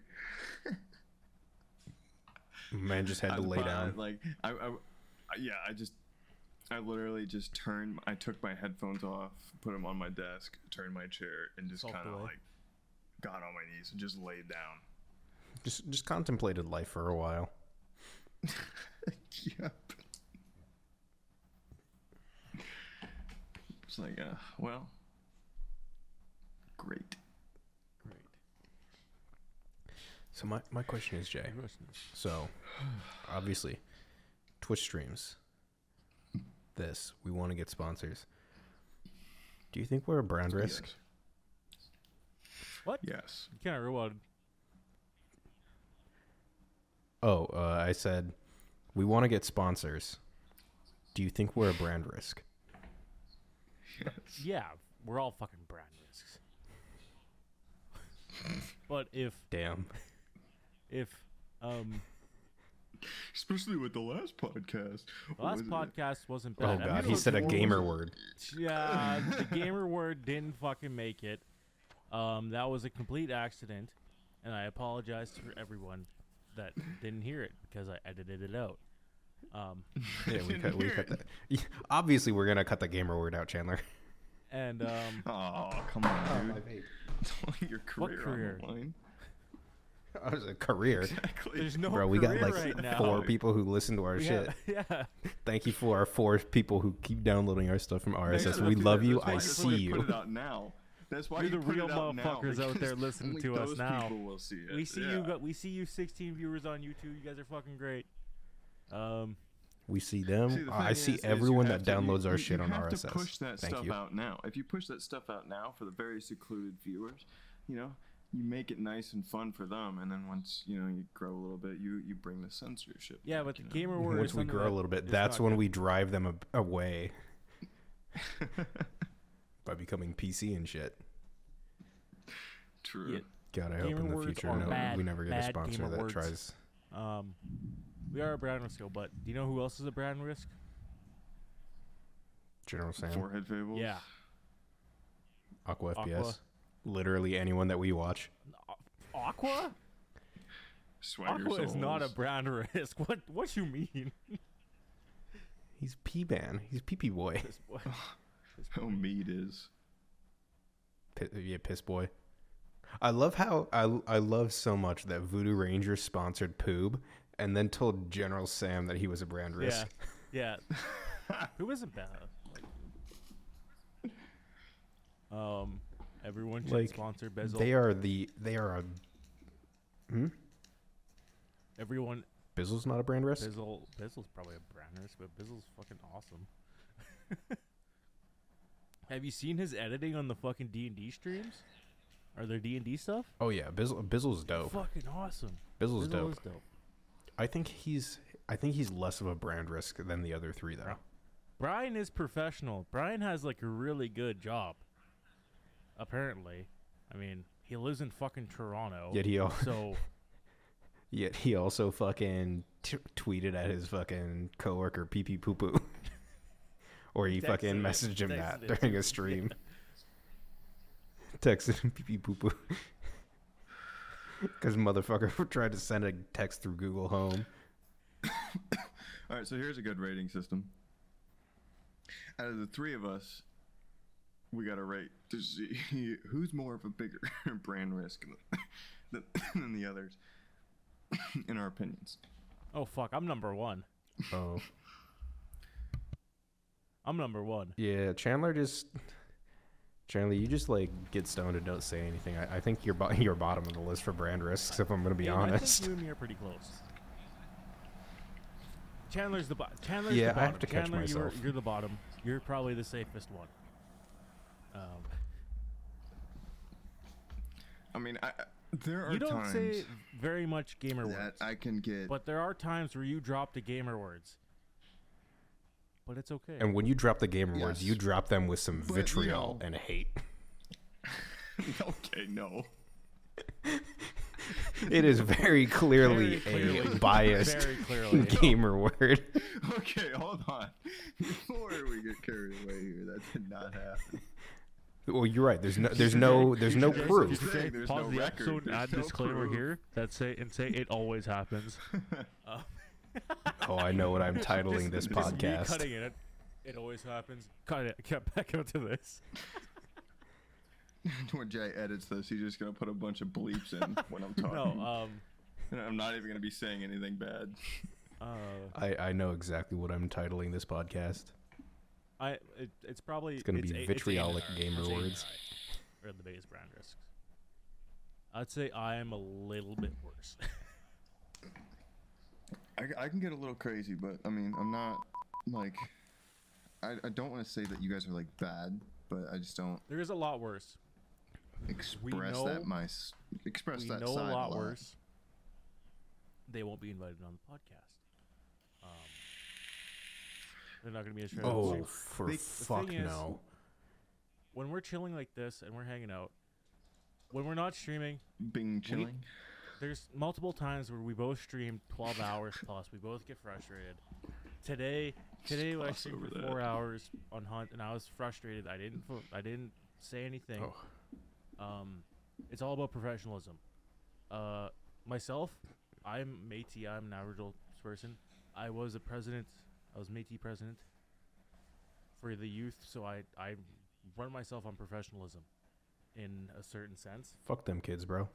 Man just had to I- lay down. Like I, I, I- yeah, I just, I literally just turned. I took my headphones off, put them on my desk, turned my chair, and just kind of like got on my knees and just laid down. Just just contemplated life for a while. (laughs) yep. It's like, uh, well, great. Great. So my, my question is, Jay. So obviously, Twitch streams. This we want to get sponsors. Do you think we're a brand risk? Yes. What? Yes. You can't rewind. Oh, uh, I said we want to get sponsors. Do you think we're a brand risk? Yes. Yeah, we're all fucking brand risks. But if Damn. if um Especially with the last podcast. the last Was it- podcast wasn't Oh bad. I god, mean, he said a gamer was- word. Yeah, the gamer word didn't fucking make it. Um, that was a complete accident, and I apologize for everyone that didn't hear it because I edited it out. Um, (laughs) Yeah, we cut, we cut that. Yeah, Obviously, we're gonna cut the gamer word out, Chandler. and um, Oh, come on, dude. (laughs) Your career, career? on the line. (laughs) I was a career, Exactly. there's no bro. We got like right now. four people who listen to our We shit. have- (laughs) yeah, Thank you for our four people who keep downloading our stuff from RSS. that's we love you. I that's why see Put you. it out now. That's why You're the real it out motherfuckers out there listening to us now. People will see it. we see yeah. you. We see you. 16 viewers on YouTube. You guys are fucking great. Um, We see them. See, the I see is- is everyone have that to- you- downloads our you- shit you on have RSS. To push that Thank stuff you. out now. If you push that stuff out now for the very secluded viewers, you know, you make it nice and fun for them, and then once you know you grow a little bit, you you bring the censorship. yeah, back, but the know? gamer word. Once is we grow a little bit, that's when good. we drive them ab- away (laughs) by becoming PC and shit. True. Yeah. God, I hope in the future no, bad- we never get a sponsor that words. tries. Um, we are a brand risk, but do you know who else is a brand risk? General Sam, Forehead fables. Yeah. Aqua FPS, Aqua. literally anyone that we watch. Aqua? Swagger Aqua is not a Souls. brand risk. What what you mean? He's P man. He's pee pee boy. This boy- (laughs) (laughs) Oh, meat is. Pi yeah, piss boy. I love how I I love so much that Voodoo Ranger sponsored Poob and then told General Sam that he was a brand risk. (laughs) yeah. Yeah. (laughs) Who isn't bad? Um, everyone should Like, sponsor Bizzle. They are the they are a hmm? Everyone Bizzle's not a brand risk. Bizzle Bizzle's probably a brand risk, but Bizzle's fucking awesome. (laughs) Have you seen his editing on the fucking D and D streams? Are there D and D stuff? Oh yeah, Bizzle Bizzle's dope. Fucking awesome. Bizzle's Bizzle dope. is dope. I think he's I think he's less of a brand risk than the other three though. Brian is professional. Brian has like a really good job. Apparently, I mean, he lives in fucking Toronto. Yet he al- so (laughs) yet he also fucking t- tweeted at his fucking coworker pee pee poo poo. (laughs) or he fucking messaged him that during a stream. (laughs) Texted him pee pee poo poo. (laughs) Because motherfucker (laughs) tried to send a text through Google Home. (coughs) All right, so here's a good rating system. Out of the three of us, we got to rate to see (laughs) who's more of a bigger brand risk than, (coughs) than the others, (coughs) in our opinions. oh fuck, I'm number one. Oh. I'm number one. Yeah, Chandler just Chandler, you just like get stoned and don't say anything. I, I think you're bo- (laughs) you're bottom of the list for brand risks. If I'm gonna be Yeah, I honest. think you and me are pretty close. Chandler's the bottom. Chandler's Yeah, the I bottom. have to catch Chandler, myself. You're, you're the bottom. You're probably the safest one. Um, I mean, I, I- there are you don't times say very much gamer that words, I can get. but there are times where you drop the gamer words. But it's okay. And when you drop the gamer words, Yes. you drop them with some But, you vitriol know- and hate. (laughs) okay, no. It is very clearly, Very clearly. (laughs) a biased Very clearly. gamer word. Okay, hold on. Before we get carried away here, that did not happen. Well, you're right. There's no, there's no, there's no proof. say there's pause no the record, episode and there's add no disclaimer proof. here that say and say it always happens. (laughs) (laughs) Oh, I know what I'm titling this Just me podcast. cutting it. It always happens. Cut it. Get back (laughs) out to this. (laughs) when Jay edits this, he's just gonna put a bunch of bleeps in when I'm talking. No. Um. and I'm not even gonna be saying anything bad. Uh. I, I know exactly what I'm titling this podcast. I. It, it's probably. It's gonna it's be a- vitriolic A&R. gamer words. Are the biggest brand risks. I'd say I am a little bit worse. I, I can get a little crazy, but I mean, I'm not like. I, I don't want to say that you guys are like bad, but I just don't there is a lot worse. express know- that my s- express we that know side a lot worse. They won't be invited on the podcast. Um, they're not going to be as Oh, for They- the fuck thing is- no. when we're chilling like this and we're hanging out, when we're not streaming, Being chilling. There's multiple times where we both stream 12 hours plus. We both get frustrated. Today, today I streamed for four hours on Hunt, and I was frustrated. I didn't, I didn't say anything. Oh. Um, it's all about professionalism. Uh, myself, I'm Métis. I'm an Aboriginal person. I was a president. I was Métis president for the youth, so I I run myself on professionalism, in a certain sense. Fuck them kids, bro.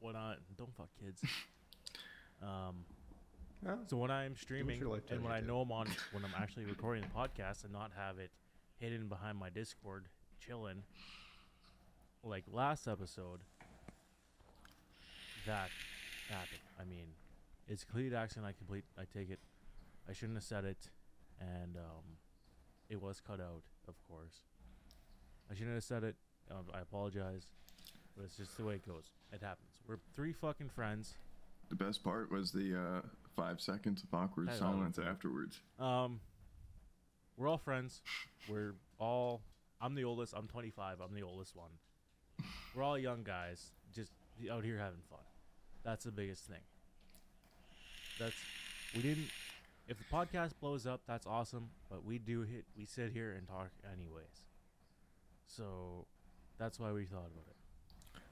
When I don't fuck kids. (laughs) um, so when I'm streaming and when I know I'm on, when I'm actually recording the podcast and not have it hidden behind my Discord, chilling, like last episode, that happened. I mean, it's a complete accident. I complete. I take it. I shouldn't have said it, and um, it was cut out, of course. I shouldn't have said it. Um, I apologize, but it's just the way it goes. It happens. We're three fucking friends. The best part was the uh, five seconds of awkward silence awkward. afterwards. Um, we're all friends. We're all. I'm the oldest. I'm 25. I'm the oldest one. We're all young guys, just out here having fun. That's the biggest thing. That's we didn't. If the podcast blows up, that's awesome. But we do hit. We sit here and talk anyways. So that's why we thought about it.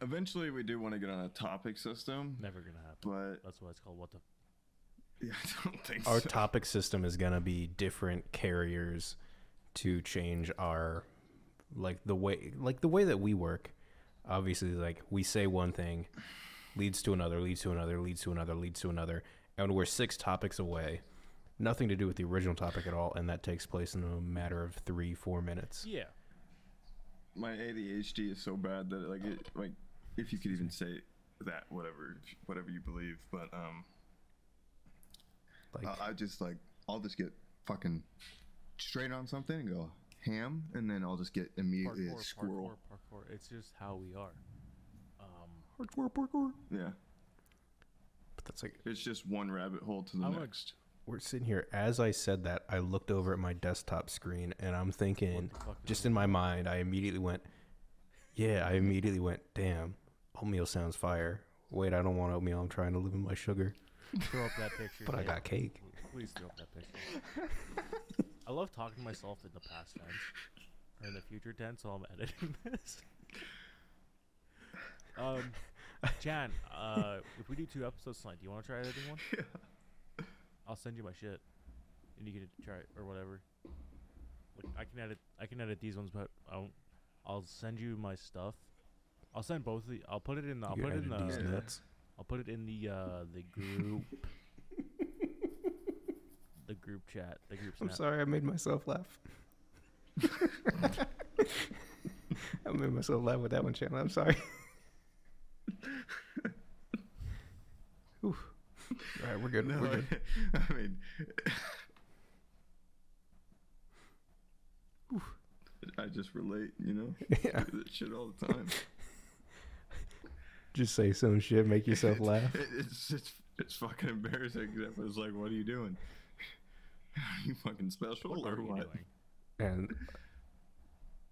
Eventually, we do want to get on a topic system, Never gonna happen. but That's why it's called what the. yeah, (laughs) I don't think Our so. topic system is gonna be different carriers to change our like the way like the way that we work. Obviously, like we say one thing, leads to another, leads to another, leads to another, leads to another, and we're six topics away. Nothing to do with the original topic at all, and that takes place in a matter of three, four minutes. Yeah. My ADHD is so bad that like it like if you could even say that whatever whatever you believe, but um, Like I, I just like I'll just get fucking straight on something and go ham, and then I'll just get immediately a Parkour, squirrel. parkour, parkour. It's just how we are. Um, hardcore parkour. yeah, But that's like it's just one rabbit hole to the I'm a- next. we're sitting here. As I said that, I looked over at my desktop screen, and I'm thinking, the fuck is just in my mind, I immediately went, "Yeah." I immediately went, "Damn, oatmeal sounds fire." Wait, I don't want oatmeal. I'm trying to live in my sugar, throw up that picture. but I got cake. Please throw up that picture. I love talking to myself in the past tense or in the future tense while I'm editing this. um, Chan, uh, if we do two episodes tonight, do you want to try editing one? (laughs) Yeah. I'll send you my shit, and you can try it or whatever. Like, I can edit. I can edit these ones, but I'll, I'll send you my stuff. I'll send both of the. I'll put it in. The, I'll You put it in edit these the. nuts. I'll put it in the uh the group. the group chat. The group I'm sorry, I made myself laugh. (laughs) I made myself laugh with that one, Chandler. I'm sorry. (laughs) Ooh. All right, we're good. No, we're good. I mean, I just relate, you know, (laughs) Yeah. do that shit all the time. Just say some shit, make yourself laugh. It's it's it's fucking embarrassing. Except it's like, what are you doing? Are (laughs) you fucking special What or are you what? doing? And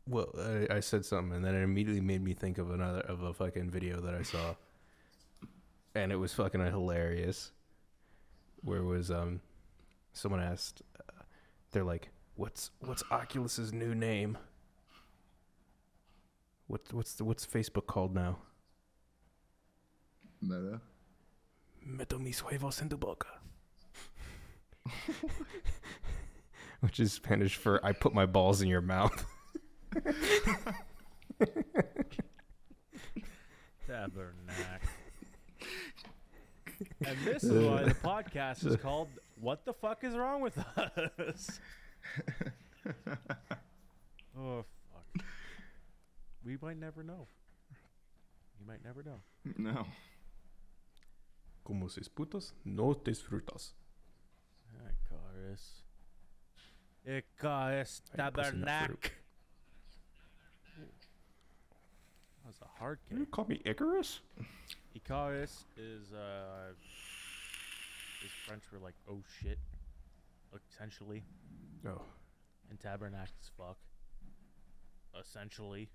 well, I, I said something, and then it immediately made me think of another of a fucking video that I saw, and it was fucking hilarious. Where it was um, someone asked, uh, they're like, "What's what's Oculus's new name? What what's the, what's Facebook called now?" Meta. Meto mis huevos en tu boca. (laughs) Which is Spanish for I put my balls in your mouth. (laughs) Tabernac. and this is why the podcast is called "What the fuck is wrong with us?" (laughs) oh fuck. We might never know. You might never know. No. Como se putas, no te disfrutas. Icarus. Icarus I ain't pussing that Tabernac. That a hard You call me Icarus? Icarus is uh is French for like oh shit, essentially, Oh, and tabernacle is fuck, essentially.